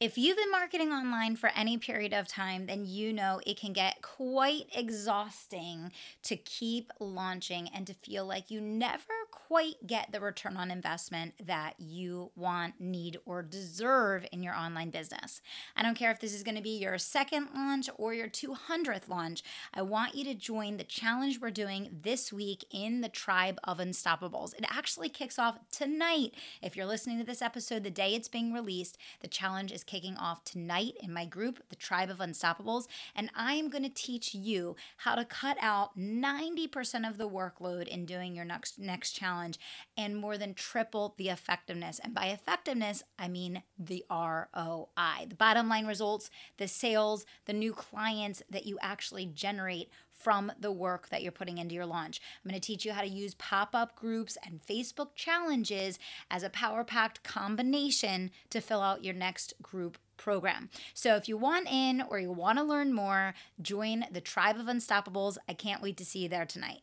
If you've been marketing online for any period of time, then you know it can get quite exhausting to keep launching and to feel like you never quite get the return on investment that you want, need, or deserve in your online business. I don't care if this is going to be your second launch or your 200th launch. I want you to join the challenge we're doing this week in the Tribe of Unstoppables. It actually kicks off tonight. If you're listening to this episode the day it's being released, the challenge is kicking off tonight in my group, the Tribe of Unstoppables, and I am going to teach you how to cut out 90% of the workload in doing your next next challenge challenge and more than triple the effectiveness. And by effectiveness, I mean the ROI, the bottom line results, the sales, the new clients that you actually generate from the work that you're putting into your launch. I'm going to teach you how to use pop up groups and Facebook challenges as a power packed combination to fill out your next group program. So if you want in or you want to learn more, join the Tribe of Unstoppables. I can't wait to see you there tonight.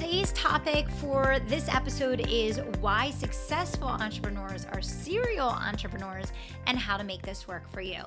topic for this episode is why successful entrepreneurs are serial entrepreneurs and how to make this work for you.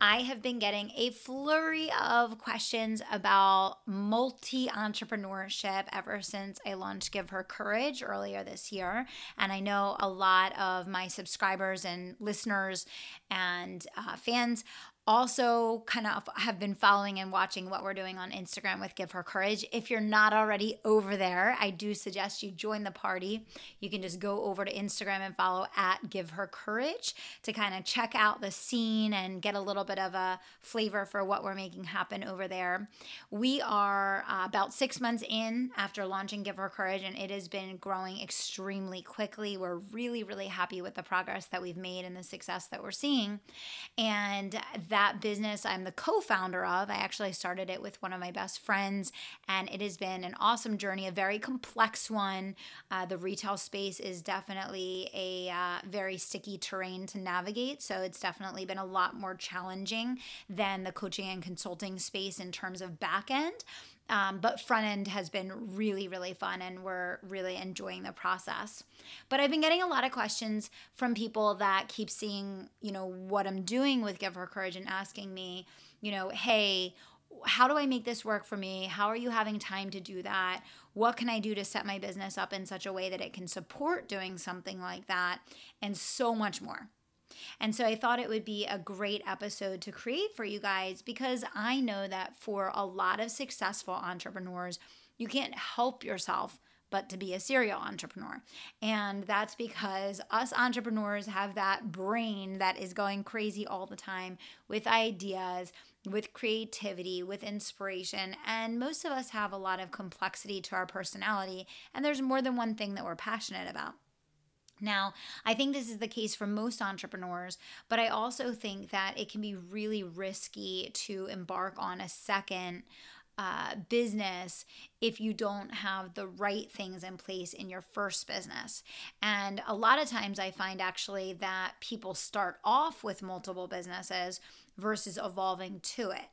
I have been getting a flurry of questions about multi entrepreneurship ever since I launched Give Her Courage earlier this year. And I know a lot of my subscribers and listeners and uh, fans also kind of have been following and watching what we're doing on Instagram with Give Her Courage. If you're not already over there, I do suggest you join the party. You can just go over to Instagram and follow at Give Her Courage to kind of check out the scene and get a little bit of a flavor for what we're making happen over there. We are uh, about six months in after launching Give Her Courage, and it has been growing extremely quickly. We're really, really happy with the progress that we've made and the success that we're seeing. And that that business I'm the co founder of. I actually started it with one of my best friends, and it has been an awesome journey, a very complex one. Uh, the retail space is definitely a uh, very sticky terrain to navigate. So it's definitely been a lot more challenging than the coaching and consulting space in terms of back end. Um, but front end has been really, really fun and we're really enjoying the process. But I've been getting a lot of questions from people that keep seeing, you know, what I'm doing with Give Her Courage and asking me, you know, hey, how do I make this work for me? How are you having time to do that? What can I do to set my business up in such a way that it can support doing something like that? And so much more. And so I thought it would be a great episode to create for you guys because I know that for a lot of successful entrepreneurs, you can't help yourself but to be a serial entrepreneur. And that's because us entrepreneurs have that brain that is going crazy all the time with ideas, with creativity, with inspiration. And most of us have a lot of complexity to our personality, and there's more than one thing that we're passionate about. Now, I think this is the case for most entrepreneurs, but I also think that it can be really risky to embark on a second uh, business if you don't have the right things in place in your first business. And a lot of times I find actually that people start off with multiple businesses versus evolving to it.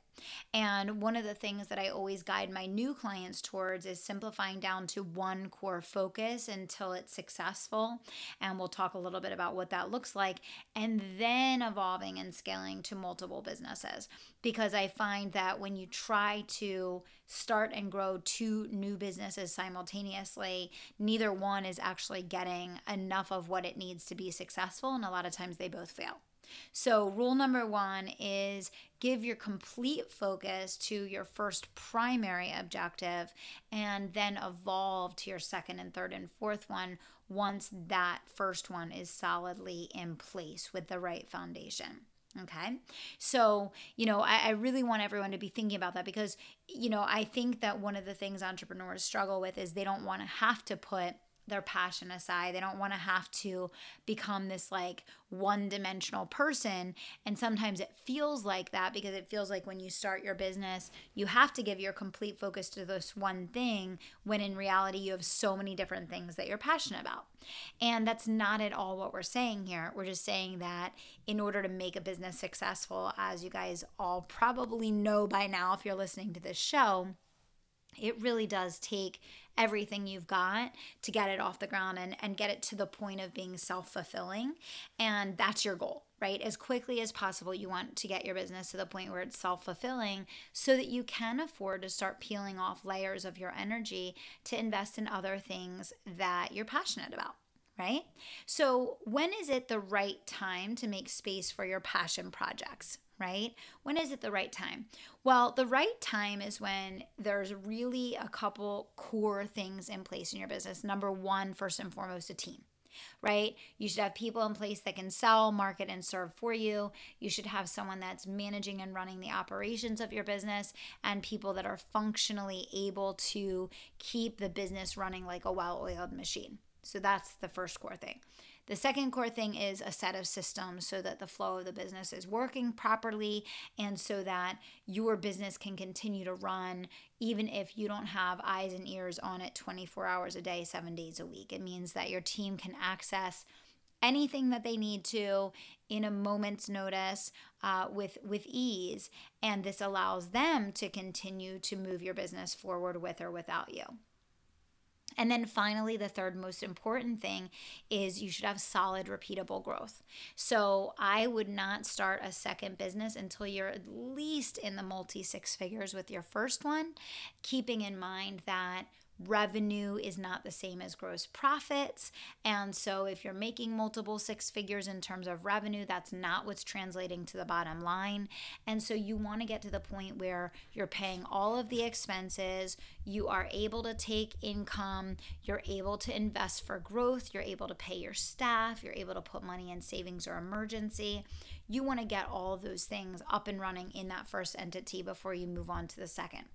And one of the things that I always guide my new clients towards is simplifying down to one core focus until it's successful. And we'll talk a little bit about what that looks like, and then evolving and scaling to multiple businesses. Because I find that when you try to start and grow two new businesses simultaneously, neither one is actually getting enough of what it needs to be successful. And a lot of times they both fail. So, rule number one is give your complete focus to your first primary objective and then evolve to your second and third and fourth one once that first one is solidly in place with the right foundation. Okay. So, you know, I, I, really want everyone to be thinking about that because, you know, I think that one of the things entrepreneurs struggle with is they don't want to have to put their passion aside. They don't want to have to become this like one dimensional person. And sometimes it feels like that because it feels like when you start your business, you have to give your complete focus to this one thing when in reality, you have so many different things that you're passionate about. And that's not at all what we're saying here. We're just saying that in order to make a business successful, as you guys all probably know by now if you're listening to this show, it really does take everything you've got to get it off the ground and, and get it to the point of being self fulfilling. And that's your goal, right? As quickly as possible, you want to get your business to the point where it's self fulfilling so that you can afford to start peeling off layers of your energy to invest in other things that you're passionate about right? So, when is it the right time to make space for your passion projects? Right? When is it the right time? Well, the right time is when there's really a couple core things in place in your business. Number one, first and foremost, a team. Right? You should have people in place that can sell, market, and serve for you. You should have someone that's managing and running the operations of your business and people that are functionally able to keep the business running like a well oiled machine. So that's the first core thing. The second core thing is a set of systems so that the flow of the business is working properly and so that your business can continue to run even if you don't have eyes and ears on it 24 hours a day, seven days a week. It means that your team can access anything that they need to in a moment's notice uh, with with ease and this allows them to continue to move your business forward with or without you and then finally, the third most important thing is you should have solid, repeatable growth. So I would not start a second business until you're at least in the multi six figures with your first one, keeping in mind that revenue is not the same as gross profits. And so, if you're making multiple six figures in terms of revenue, that's not what's translating to the bottom line. And so, you want to get to the point where you're paying all of the expenses, you are able to take income, you're able to invest for growth, you're able to pay your staff, you're able to put money in savings or emergency. You want to get all those things up and running in that first entity before you move on to the second.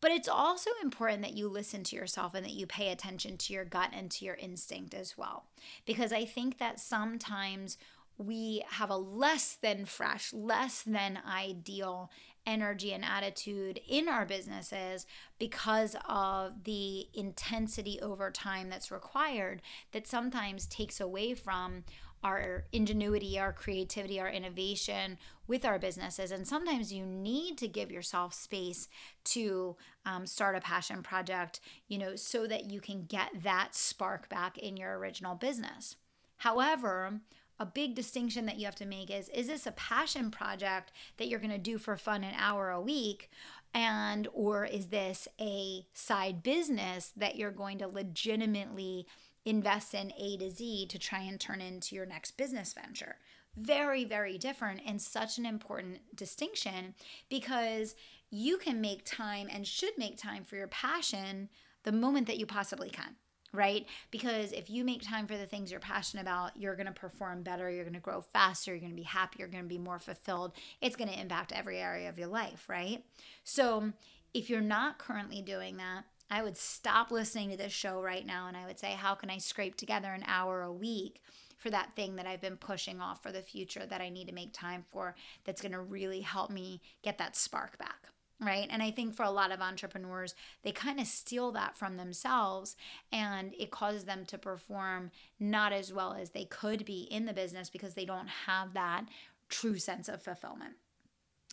But it's also important that you listen to yourself and that you pay attention to your gut and to your instinct as well. Because I think that sometimes we have a less than fresh, less than ideal energy and attitude in our businesses because of the intensity over time that's required that sometimes takes away from our ingenuity, our creativity, our innovation with our businesses. And sometimes you need to give yourself space to um, start a passion project, you know, so that you can get that spark back in your original business. However, a big distinction that you have to make is is this a passion project that you're going to do for fun an hour a week and or is this a side business that you're going to legitimately invest in A to Z to try and turn into your next business venture. Very, very different and such an important distinction because you can make time and should make time for your passion the moment that you possibly can, right? Because if you make time for the things you're passionate about, you're going to perform better, you're going to grow faster, you're going to be happier, you're going to be more fulfilled. It's going to impact every area of your life, right? So, if you're not currently doing that, I would stop listening to this show right now and I would say, how can I scrape together an hour a week for that thing that I've been pushing off for the future that I need to make time for that's going to really help me get that spark back? Right. And I think for a lot of entrepreneurs, they kind of steal that from themselves and it causes them to perform not as well as they could be in the business because they don't have that true sense of fulfillment.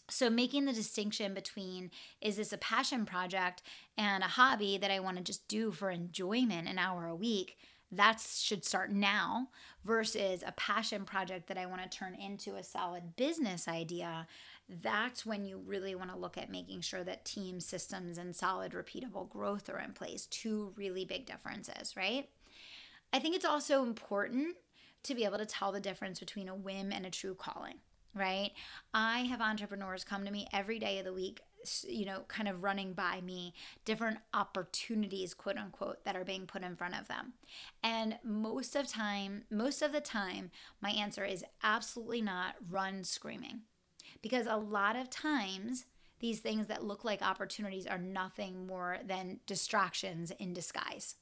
So, making the distinction between is this a passion project and a hobby that I want to just do for enjoyment an hour a week, that should start now, versus a passion project that I want to turn into a solid business idea. That's when you really want to look at making sure that team systems and solid, repeatable growth are in place. Two really big differences, right? I think it's also important to be able to tell the difference between a whim and a true calling right? I have entrepreneurs come to me every day of the week, you know, kind of running by me different opportunities, quote unquote, that are being put in front of them. And most of time, most of the time, my answer is absolutely not run screaming. Because a lot of times these things that look like opportunities are nothing more than distractions in disguise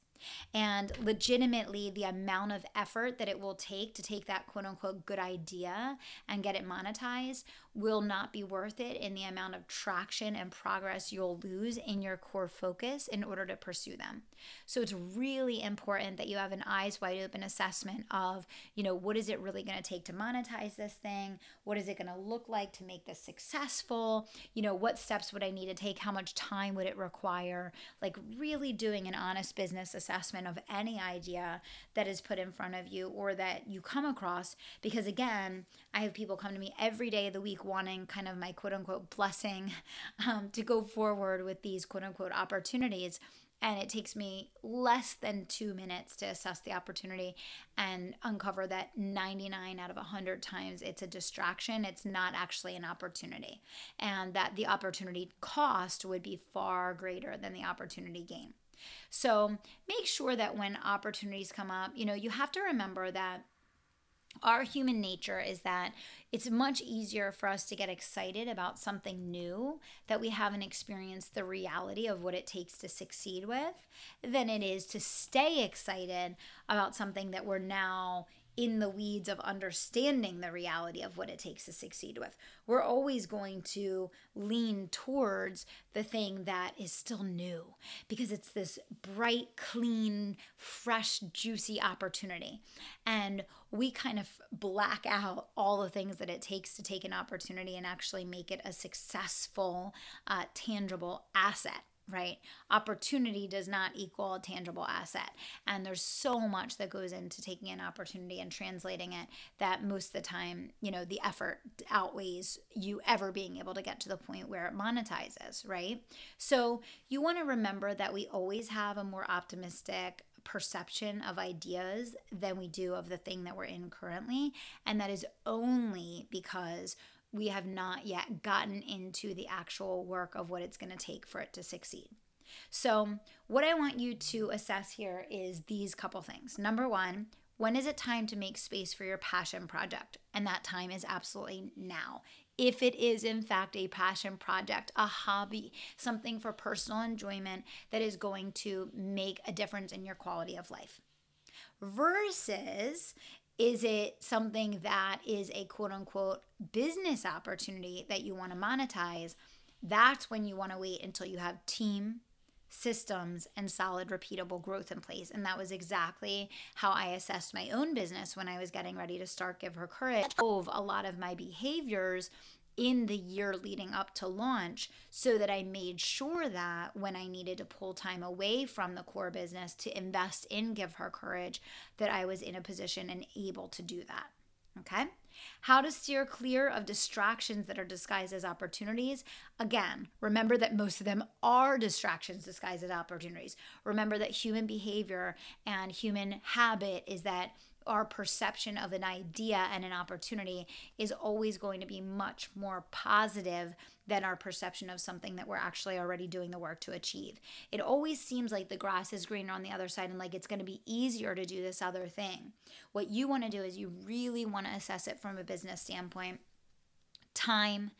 And legitimately, the amount of effort that it will take to take that quote unquote good idea and get it monetized will not be worth it in the amount of traction and progress you'll lose in your core focus in order to pursue them. So it's really important that you have an eyes wide open assessment of, you know, what is it really going to take to monetize this thing? What is it going to look like to make this successful? You know, what steps would I need to take? How much time would it require? Like really doing an honest business assessment of any idea that is put in front of you or that you come across because again, I have people come to me every day of the week wanting kind of my quote unquote blessing um, to go forward with these quote unquote opportunities. And it takes me less than two minutes to assess the opportunity and uncover that 99 out of 100 times it's a distraction. It's not actually an opportunity. And that the opportunity cost would be far greater than the opportunity gain. So make sure that when opportunities come up, you know, you have to remember that our human nature is that it's much easier for us to get excited about something new that we haven't experienced the reality of what it takes to succeed with than it is to stay excited about something that we're now in the weeds of understanding the reality of what it takes to succeed with. We're always going to lean towards the thing that is still new because it's this bright, clean, fresh, juicy opportunity. And we kind of black out all the things that it takes to take an opportunity and actually make it a successful, uh, tangible asset right? Opportunity does not equal a tangible asset. And there's so much that goes into taking an opportunity and translating it that most of the time, you know, the effort outweighs you ever being able to get to the point where it monetizes, right? So you want to remember that we always have a more optimistic, perception of ideas than we do of the thing that we're in currently. And that is only because we have not yet gotten into the actual work of what it's going to take for it to succeed. So, what I want you to assess here is these couple things. Number one, when is it time to make space for your passion project? And that time is absolutely now. If it is, in fact, a passion project, a hobby, something for personal enjoyment that is going to make a difference in your quality of life. Versus is it something that is a quote unquote business opportunity that you want to monetize? That's when you want to wait until you have team, systems, and solid, repeatable growth in place. And that was exactly how I assessed my own business when I was getting ready to start Give Her Courage. A lot of my behaviors in the year leading up to launch so that I made sure that when I needed to pull time away from the core business to invest in Give Her Courage, that I was in a position and able to do that. Okay. How to steer clear of distractions that are disguised as opportunities. Again, remember that most of them are distractions disguised as opportunities. Remember that human behavior and human habit is that our perception of an idea and an opportunity is always going to be much more positive than our perception of something that we're actually already doing the work to achieve. It always seems like the grass is greener on the other side and like it's going to be easier to do this other thing. What you want to do is you really want to assess it from a business standpoint time,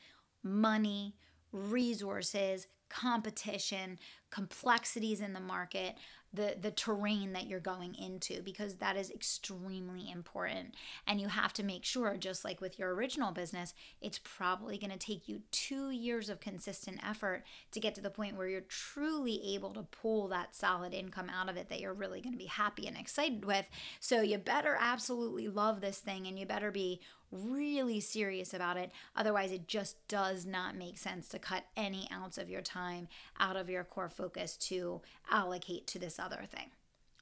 money, resources, competition, complexities in the market, the the terrain that you're going into because that is extremely important. And you have to make sure just like with your original business it's probably going to take you 2 years of consistent effort to get to the point where you're truly able to pull that solid income out of it that you're really going to be happy and excited with. So you better absolutely love this thing and you better be really serious about it. Otherwise, it just does not make sense to cut any ounce of your time out of your core focus to allocate to this other thing.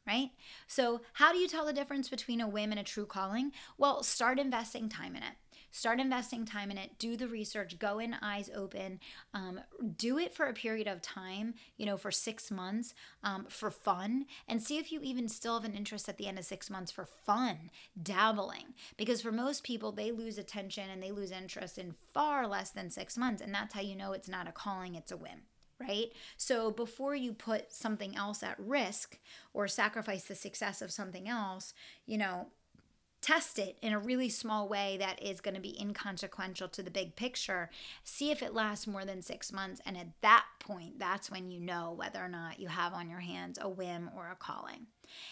Right? So, how do you tell the difference between a whim and a true calling? Well, start investing time in it start investing time in it do the research go in eyes open um, do it for a period of time you know for six months um, for fun and see if you even still have an interest at the end of six months for fun dabbling because for most people they lose attention and they lose interest in far less than six months and that's how you know it's not a calling it's a whim right? So before you put something else at risk or sacrifice the success of something else, you know, test it in a really small way that is going to be inconsequential to the big picture. See if it lasts more than six months. And at that point, that's when you know whether or not you have on your hands a whim or a calling.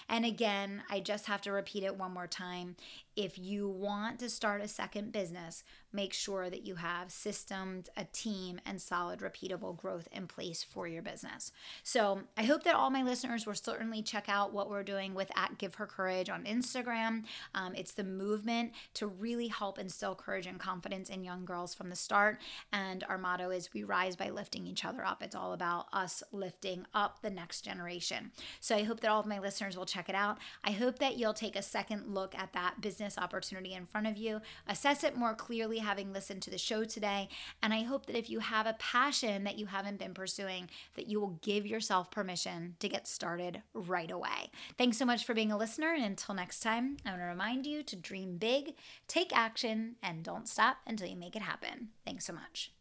And again, I just have to repeat it one more time. If you want to start a second business, make sure that you have systems, a team, and solid, repeatable growth in place for your business. So I hope that all my listeners will certainly check out what we're doing with at Give Her Courage on Instagram. Um, it's the movement to really help instill courage and confidence in young girls from the start. And our motto is we rise by lifting each other up. It's all about us lifting up the next generation. So I hope that all of my listeners will check it out. I hope that you'll take a second look at that business opportunity in front of you, assess it more clearly having listened to the show today. And I hope that if you have a passion that you haven't been pursuing, that you will give yourself permission to get started right away. Thanks so much for being a listener. And until next time, I want to remind you to dream big, take action, and don't stop until you make it happen. Thanks so much.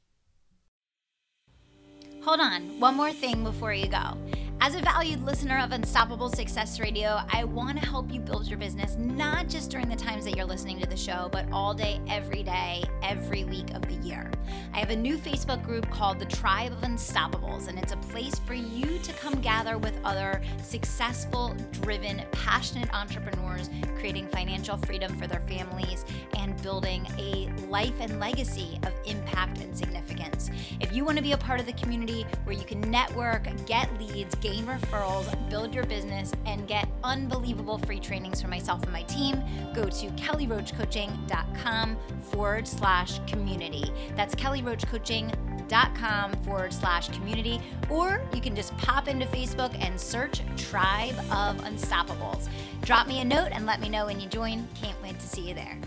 Hold on, one more thing before you go. As a valued listener of Unstoppable Success Radio, I want to help you build your business not just during the times that you're listening to the show, but all day, every day, every week of the year. I have a new Facebook group called the Tribe of Unstoppables, and it's a place for you to come gather with other successful, driven, passionate entrepreneurs creating financial freedom for their families and building a life and legacy of impact and significance. If you want to be a part of the community where you can network, get leads, gain referrals, build your business, and get unbelievable free trainings from myself and my team, go to kellyroachcoaching.com forward slash community. That's kellyroachcoaching.com forward slash community. Or you can just pop into Facebook and search Tribe of Unstoppables. Drop me a note and let me know when you join. Can't wait to see you there.